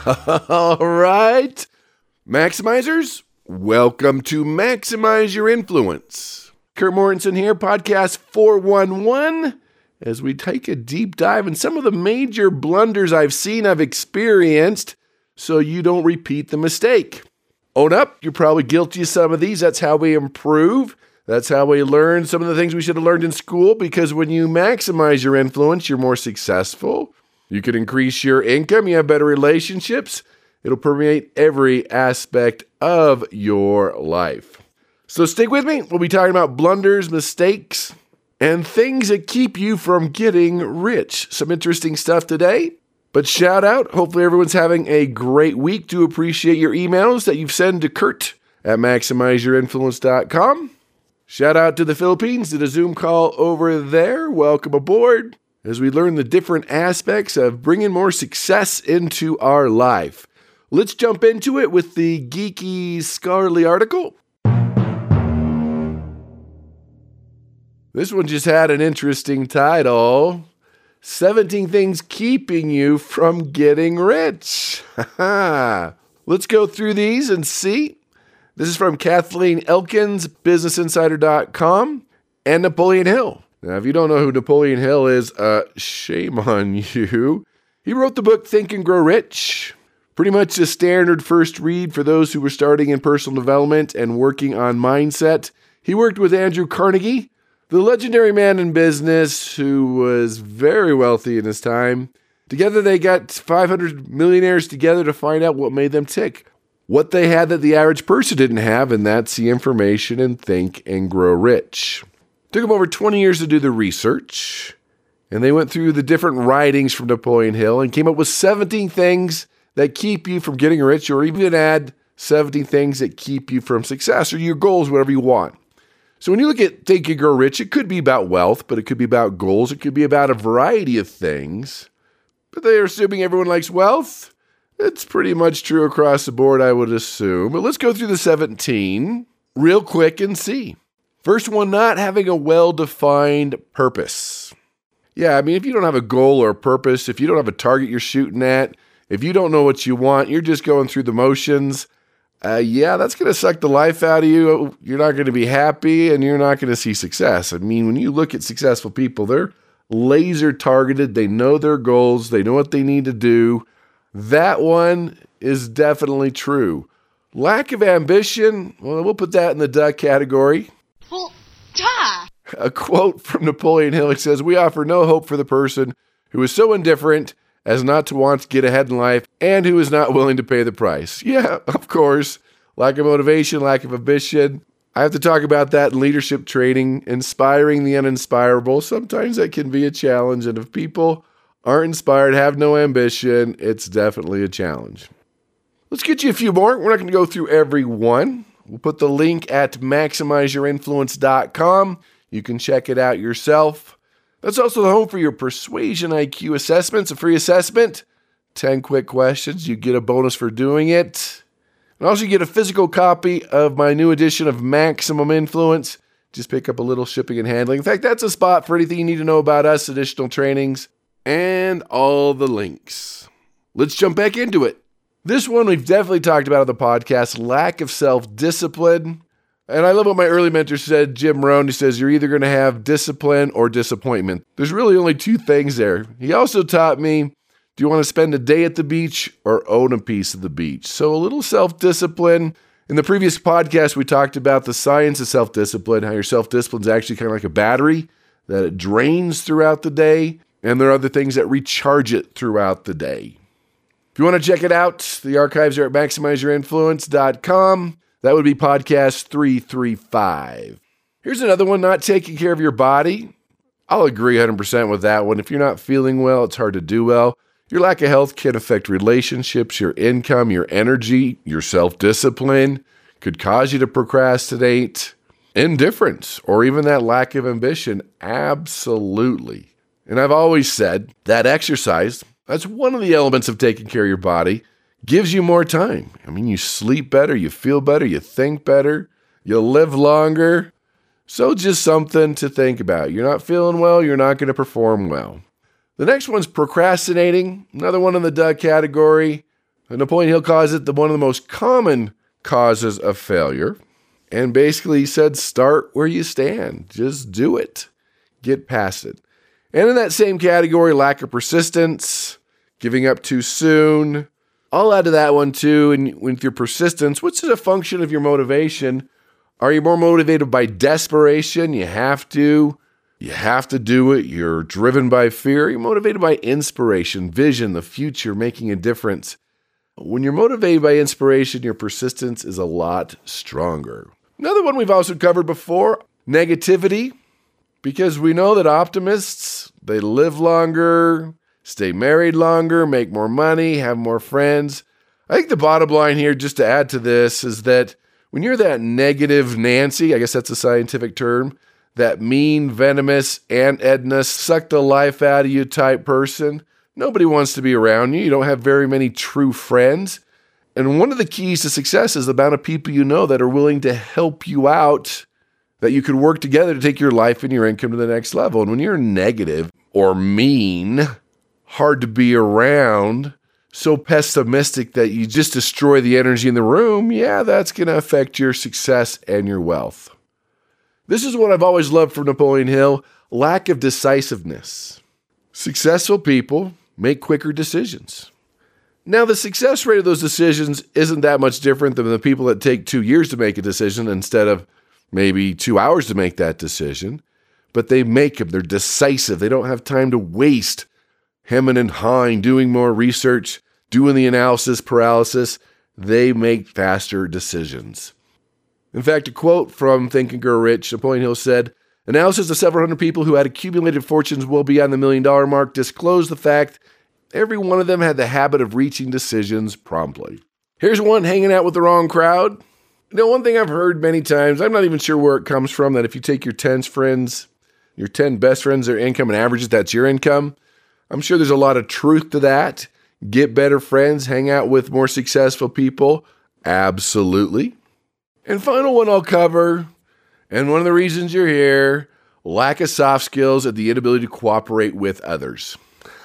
All right. Maximizers, welcome to Maximize Your Influence. Kurt Mortensen here, podcast 411, as we take a deep dive in some of the major blunders I've seen, I've experienced, so you don't repeat the mistake. Own up, you're probably guilty of some of these. That's how we improve. That's how we learn some of the things we should have learned in school because when you maximize your influence, you're more successful. You can increase your income, you have better relationships. It'll permeate every aspect of your life. So stick with me. We'll be talking about blunders, mistakes, and things that keep you from getting rich. Some interesting stuff today. But shout out. Hopefully, everyone's having a great week. Do appreciate your emails that you've sent to Kurt at maximizeyourinfluence.com. Shout out to the Philippines, did a Zoom call over there. Welcome aboard as we learn the different aspects of bringing more success into our life. Let's jump into it with the geeky Scarly article. This one just had an interesting title 17 Things Keeping You from Getting Rich. Let's go through these and see. This is from Kathleen Elkins, BusinessInsider.com, and Napoleon Hill. Now, if you don't know who Napoleon Hill is, uh, shame on you. He wrote the book Think and Grow Rich. Pretty much a standard first read for those who were starting in personal development and working on mindset. He worked with Andrew Carnegie, the legendary man in business who was very wealthy in his time. Together, they got 500 millionaires together to find out what made them tick, what they had that the average person didn't have, and that's the information and think and grow rich. Took them over 20 years to do the research, and they went through the different writings from Napoleon Hill and came up with 17 things that keep you from getting rich, or even add 17 things that keep you from success or your goals, whatever you want. So when you look at Think and Grow Rich, it could be about wealth, but it could be about goals. It could be about a variety of things. But they're assuming everyone likes wealth. It's pretty much true across the board, I would assume. But let's go through the 17 real quick and see. First one, not having a well defined purpose. Yeah, I mean, if you don't have a goal or a purpose, if you don't have a target you're shooting at, if you don't know what you want, you're just going through the motions, uh, yeah, that's going to suck the life out of you. You're not going to be happy and you're not going to see success. I mean, when you look at successful people, they're laser targeted, they know their goals, they know what they need to do. That one is definitely true. Lack of ambition, well, we'll put that in the duck category. Well, duh. A quote from Napoleon Hill says, We offer no hope for the person who is so indifferent as not to want to get ahead in life and who is not willing to pay the price. Yeah, of course. Lack of motivation, lack of ambition. I have to talk about that in leadership training, inspiring the uninspirable. Sometimes that can be a challenge. And if people aren't inspired, have no ambition, it's definitely a challenge. Let's get you a few more. We're not going to go through every one. We'll put the link at maximizeyourinfluence.com. You can check it out yourself. That's also the home for your Persuasion IQ assessments, a free assessment. 10 quick questions. You get a bonus for doing it. And also, you get a physical copy of my new edition of Maximum Influence. Just pick up a little shipping and handling. In fact, that's a spot for anything you need to know about us, additional trainings, and all the links. Let's jump back into it. This one we've definitely talked about on the podcast lack of self discipline. And I love what my early mentor said, Jim Rohn. He says, You're either going to have discipline or disappointment. There's really only two things there. He also taught me, Do you want to spend a day at the beach or own a piece of the beach? So a little self discipline. In the previous podcast, we talked about the science of self discipline, how your self discipline is actually kind of like a battery that it drains throughout the day. And there are other things that recharge it throughout the day. If you want to check it out, the archives are at maximizeyourinfluence.com. That would be podcast 335. Here's another one not taking care of your body. I'll agree 100% with that one. If you're not feeling well, it's hard to do well. Your lack of health can affect relationships, your income, your energy, your self discipline, could cause you to procrastinate. Indifference or even that lack of ambition, absolutely. And I've always said that exercise, that's one of the elements of taking care of your body, gives you more time. I mean, you sleep better, you feel better, you think better, you live longer. So, just something to think about. You're not feeling well, you're not going to perform well. The next one's procrastinating, another one in the duh category. Napoleon Hill calls it the one of the most common causes of failure. And basically, he said, start where you stand. Just do it. Get past it. And in that same category, lack of persistence, giving up too soon. I'll add to that one too. And with your persistence, what's a function of your motivation? Are you more motivated by desperation? You have to. You have to do it. You're driven by fear. You're motivated by inspiration, vision, the future, making a difference. When you're motivated by inspiration, your persistence is a lot stronger. Another one we've also covered before negativity, because we know that optimists, they live longer, stay married longer, make more money, have more friends. I think the bottom line here, just to add to this, is that when you're that negative Nancy, I guess that's a scientific term, that mean, venomous, Aunt Edna, suck the life out of you type person. Nobody wants to be around you. You don't have very many true friends. And one of the keys to success is the amount of people you know that are willing to help you out, that you could work together to take your life and your income to the next level. And when you're negative or mean, hard to be around, so pessimistic that you just destroy the energy in the room, yeah, that's going to affect your success and your wealth. This is what I've always loved from Napoleon Hill lack of decisiveness. Successful people make quicker decisions. Now, the success rate of those decisions isn't that much different than the people that take two years to make a decision instead of maybe two hours to make that decision, but they make them. They're decisive. They don't have time to waste hemming and hawing, doing more research, doing the analysis paralysis. They make faster decisions. In fact, a quote from Think and Grow Rich, Napoleon Hill said, Analysis of several hundred people who had accumulated fortunes well beyond the million dollar mark disclosed the fact every one of them had the habit of reaching decisions promptly. Here's one hanging out with the wrong crowd. You know, one thing I've heard many times, I'm not even sure where it comes from, that if you take your 10 friends, your 10 best friends, their income and averages, that's your income. I'm sure there's a lot of truth to that. Get better friends, hang out with more successful people. Absolutely. And final one I'll cover, and one of the reasons you're here lack of soft skills and the inability to cooperate with others.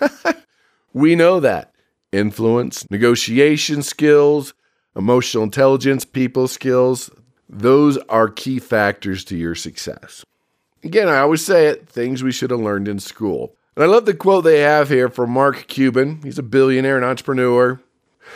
we know that. Influence, negotiation skills, emotional intelligence, people skills, those are key factors to your success. Again, I always say it things we should have learned in school. And I love the quote they have here from Mark Cuban. He's a billionaire and entrepreneur.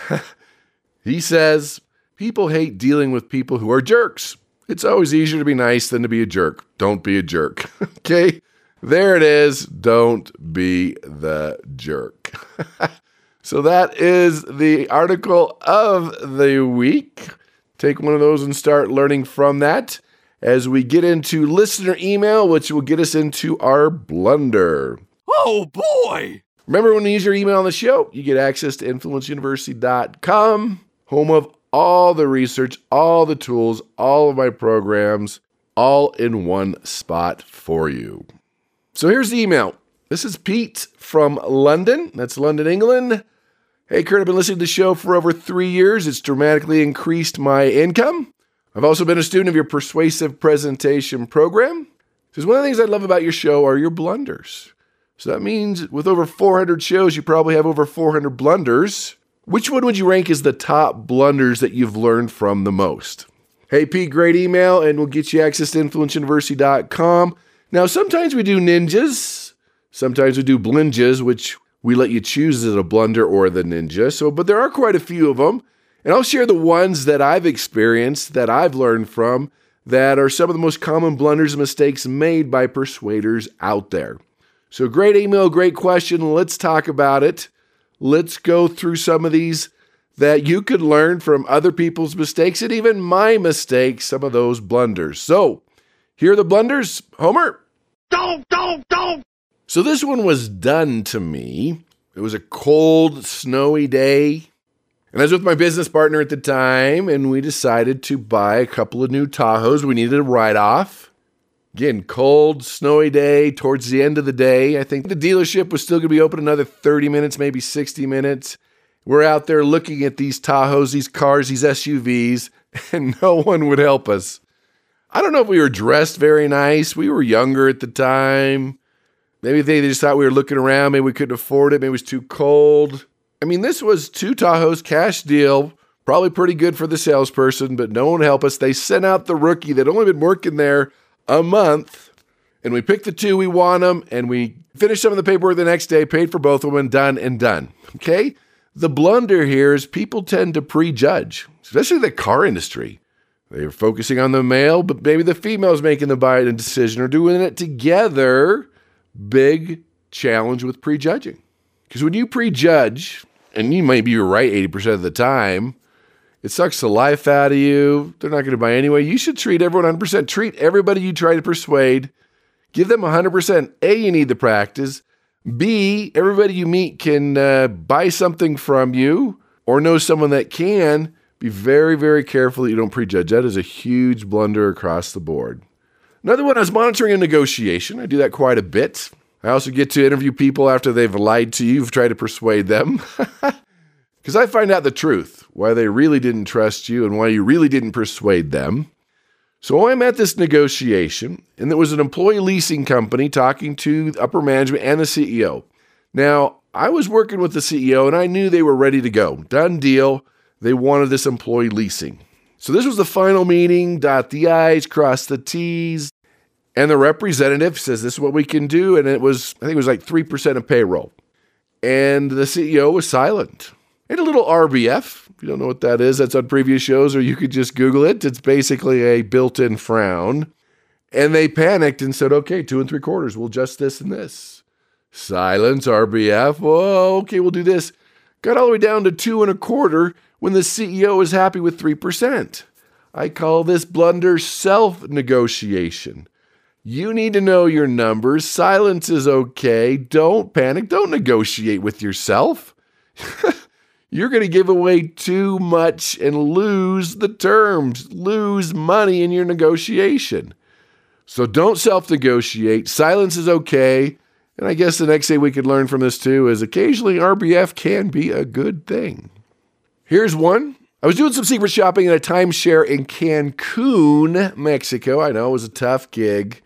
he says, People hate dealing with people who are jerks. It's always easier to be nice than to be a jerk. Don't be a jerk. okay? There it is. Don't be the jerk. so that is the article of the week. Take one of those and start learning from that as we get into listener email, which will get us into our blunder. Oh boy! Remember when you use your email on the show, you get access to influenceuniversity.com, home of all the research, all the tools, all of my programs, all in one spot for you. So here's the email. This is Pete from London. That's London, England. Hey, Kurt, I've been listening to the show for over three years. It's dramatically increased my income. I've also been a student of your persuasive presentation program. Because one of the things I love about your show are your blunders. So that means with over 400 shows, you probably have over 400 blunders. Which one would you rank as the top blunders that you've learned from the most? Hey, Pete, great email, and we'll get you access to influenceuniversity.com. Now, sometimes we do ninjas, sometimes we do blinjas, which we let you choose as a blunder or the ninja. So, but there are quite a few of them, and I'll share the ones that I've experienced, that I've learned from, that are some of the most common blunders and mistakes made by persuaders out there. So, great email, great question. Let's talk about it let's go through some of these that you could learn from other people's mistakes and even my mistakes, some of those blunders. So, here are the blunders, Homer. Don't, don't, don't. So, this one was done to me. It was a cold, snowy day. And I was with my business partner at the time, and we decided to buy a couple of new Tahoes. We needed a write off. Again, cold, snowy day towards the end of the day. I think the dealership was still going to be open another 30 minutes, maybe 60 minutes. We're out there looking at these Tahoes, these cars, these SUVs, and no one would help us. I don't know if we were dressed very nice. We were younger at the time. Maybe they just thought we were looking around. Maybe we couldn't afford it. Maybe it was too cold. I mean, this was two Tahoes cash deal. Probably pretty good for the salesperson, but no one help us. They sent out the rookie that only been working there a month, and we pick the two we want them, and we finish some of the paperwork the next day, paid for both of them, done and done. Okay? The blunder here is people tend to prejudge, especially the car industry. They're focusing on the male, but maybe the female's making the buying decision or doing it together. Big challenge with prejudging. Because when you prejudge, and you might be right 80% of the time, it sucks the life out of you. They're not going to buy anyway. You should treat everyone 100%. Treat everybody you try to persuade. Give them 100%. A, you need the practice. B, everybody you meet can uh, buy something from you or know someone that can. Be very, very careful that you don't prejudge. That is a huge blunder across the board. Another one, I was monitoring a negotiation. I do that quite a bit. I also get to interview people after they've lied to you, you've tried to persuade them. Because I find out the truth, why they really didn't trust you and why you really didn't persuade them. So I'm at this negotiation, and there was an employee leasing company talking to upper management and the CEO. Now, I was working with the CEO and I knew they were ready to go. Done deal. They wanted this employee leasing. So this was the final meeting, dot the I's, cross the T's. And the representative says, This is what we can do. And it was, I think it was like 3% of payroll. And the CEO was silent. And a little RBF. If you don't know what that is, that's on previous shows, or you could just Google it. It's basically a built in frown. And they panicked and said, okay, two and three quarters, we'll adjust this and this. Silence, RBF. Oh, okay, we'll do this. Got all the way down to two and a quarter when the CEO was happy with 3%. I call this blunder self negotiation. You need to know your numbers. Silence is okay. Don't panic. Don't negotiate with yourself. you're going to give away too much and lose the terms, lose money in your negotiation. So don't self negotiate. Silence is okay. And I guess the next thing we could learn from this too is occasionally RBF can be a good thing. Here's one. I was doing some secret shopping at a timeshare in Cancun, Mexico. I know it was a tough gig.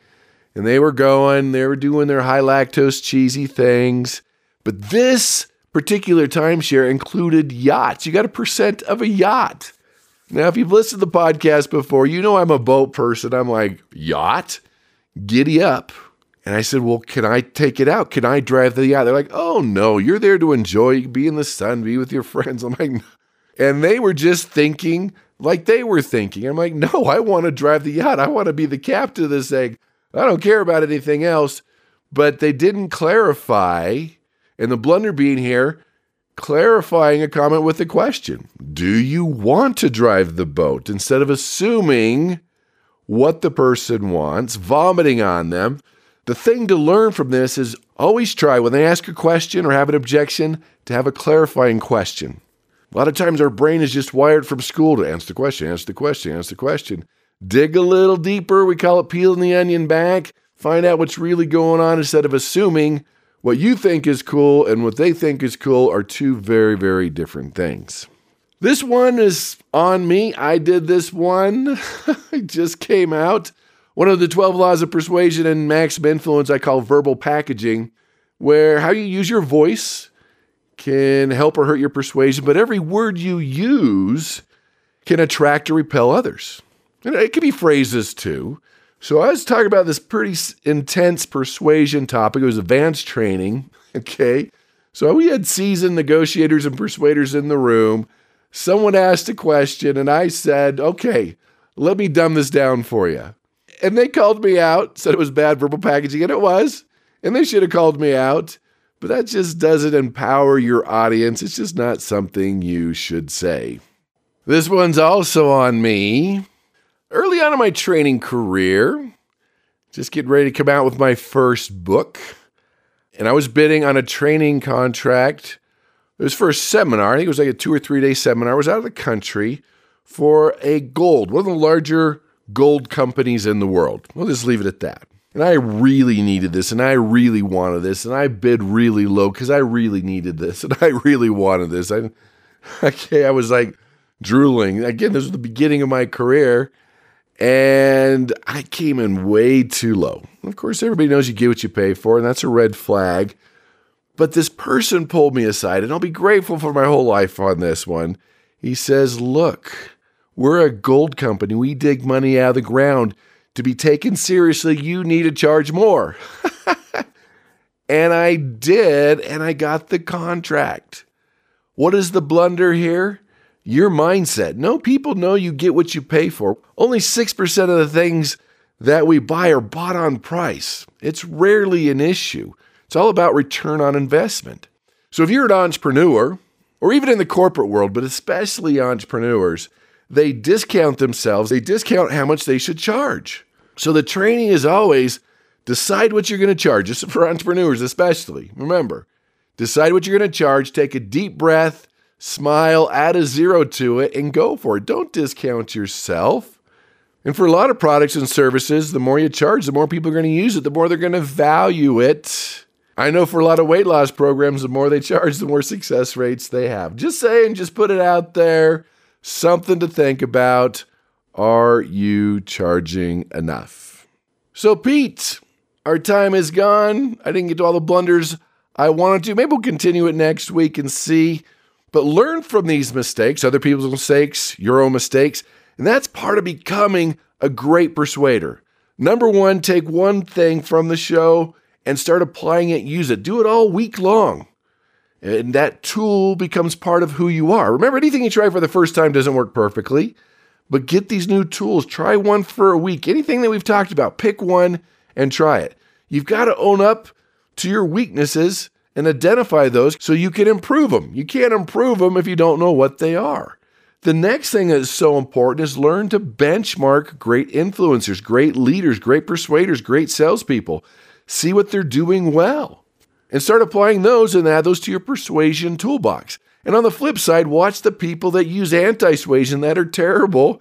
And they were going, they were doing their high lactose cheesy things. But this particular timeshare included yachts. You got a percent of a yacht. Now, if you've listened to the podcast before, you know I'm a boat person. I'm like, yacht? Giddy up. And I said, Well, can I take it out? Can I drive the yacht? They're like, Oh, no, you're there to enjoy, be in the sun, be with your friends. I'm like, and they were just thinking like they were thinking. I'm like, No, I want to drive the yacht. I want to be the captain of this thing. I don't care about anything else. But they didn't clarify and the blunder being here, clarifying a comment with a question Do you want to drive the boat? Instead of assuming what the person wants, vomiting on them. The thing to learn from this is always try when they ask a question or have an objection to have a clarifying question. A lot of times our brain is just wired from school to answer the question, answer the question, answer the question. Dig a little deeper. We call it peeling the onion back. Find out what's really going on instead of assuming what you think is cool and what they think is cool are two very, very different things. This one is on me. I did this one. it just came out. One of the 12 laws of persuasion and maximum influence I call verbal packaging, where how you use your voice can help or hurt your persuasion, but every word you use can attract or repel others. And it can be phrases too. So I was talking about this pretty intense persuasion topic. It was advanced training. Okay. So we had seasoned negotiators and persuaders in the room. Someone asked a question, and I said, okay, let me dumb this down for you. And they called me out, said it was bad verbal packaging, and it was. And they should have called me out. But that just doesn't empower your audience. It's just not something you should say. This one's also on me. Early on in my training career, just getting ready to come out with my first book, and I was bidding on a training contract. It was for a seminar. I think it was like a two or three day seminar. I was out of the country for a gold, one of the larger gold companies in the world. We'll just leave it at that. And I really needed this, and I really wanted this, and I bid really low because I really needed this, and I really wanted this. I, okay, I was like drooling. Again, this was the beginning of my career, and I came in way too low. Of course, everybody knows you get what you pay for, and that's a red flag. But this person pulled me aside, and I'll be grateful for my whole life on this one. He says, Look, we're a gold company. We dig money out of the ground to be taken seriously, you need to charge more. and I did, and I got the contract. What is the blunder here? Your mindset. No, people know you get what you pay for. Only 6% of the things that we buy are bought on price. It's rarely an issue. It's all about return on investment. So if you're an entrepreneur, or even in the corporate world, but especially entrepreneurs, they discount themselves, they discount how much they should charge. So the training is always decide what you're going to charge. This is for entrepreneurs, especially. Remember, decide what you're going to charge, take a deep breath, smile, add a zero to it, and go for it. Don't discount yourself. And for a lot of products and services, the more you charge, the more people are going to use it, the more they're going to value it. I know for a lot of weight loss programs, the more they charge, the more success rates they have. Just saying, just put it out there something to think about. Are you charging enough? So, Pete, our time is gone. I didn't get to all the blunders I wanted to. Maybe we'll continue it next week and see. But learn from these mistakes, other people's mistakes, your own mistakes. And that's part of becoming a great persuader. Number one, take one thing from the show and start applying it, use it. Do it all week long. And that tool becomes part of who you are. Remember, anything you try for the first time doesn't work perfectly, but get these new tools. Try one for a week. Anything that we've talked about, pick one and try it. You've got to own up to your weaknesses and identify those so you can improve them. You can't improve them if you don't know what they are. The next thing that is so important is learn to benchmark great influencers, great leaders, great persuaders, great salespeople. See what they're doing well and start applying those and add those to your persuasion toolbox. And on the flip side, watch the people that use anti suasion that are terrible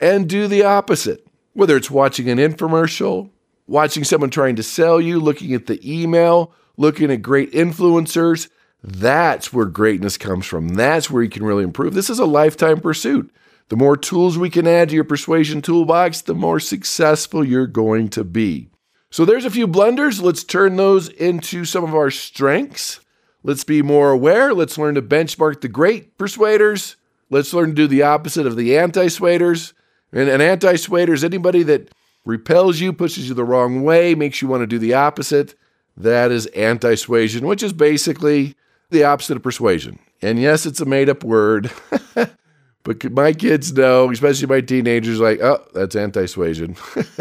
and do the opposite. Whether it's watching an infomercial, watching someone trying to sell you, looking at the email, looking at great influencers, that's where greatness comes from. That's where you can really improve. This is a lifetime pursuit. The more tools we can add to your persuasion toolbox, the more successful you're going to be. So there's a few blunders. Let's turn those into some of our strengths. Let's be more aware. Let's learn to benchmark the great persuaders. Let's learn to do the opposite of the anti suaders. And an anti suader is anybody that repels you, pushes you the wrong way, makes you want to do the opposite. That is anti suasion, which is basically the opposite of persuasion. And yes, it's a made up word. but my kids know, especially my teenagers, like, oh, that's anti suasion.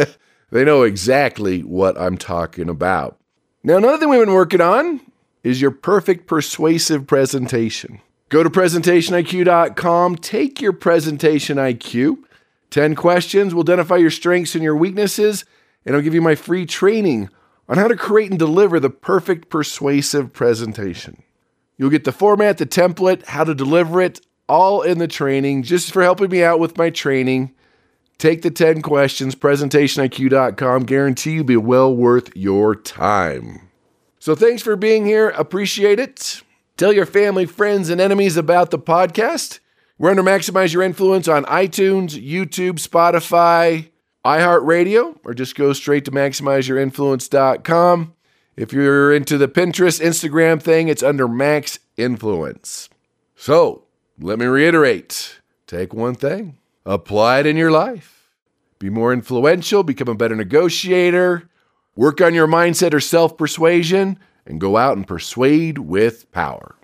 They know exactly what I'm talking about. Now, another thing we've been working on is your perfect persuasive presentation. Go to presentationiq.com, take your presentation IQ. 10 questions will identify your strengths and your weaknesses, and I'll give you my free training on how to create and deliver the perfect persuasive presentation. You'll get the format, the template, how to deliver it, all in the training, just for helping me out with my training. Take the 10 questions, presentationiq.com. Guarantee you'll be well worth your time. So thanks for being here. Appreciate it. Tell your family, friends, and enemies about the podcast. We're under Maximize Your Influence on iTunes, YouTube, Spotify, iHeartRadio, or just go straight to MaximizeYourInfluence.com. If you're into the Pinterest, Instagram thing, it's under Max Influence. So let me reiterate take one thing Apply it in your life. Be more influential, become a better negotiator, work on your mindset or self persuasion, and go out and persuade with power.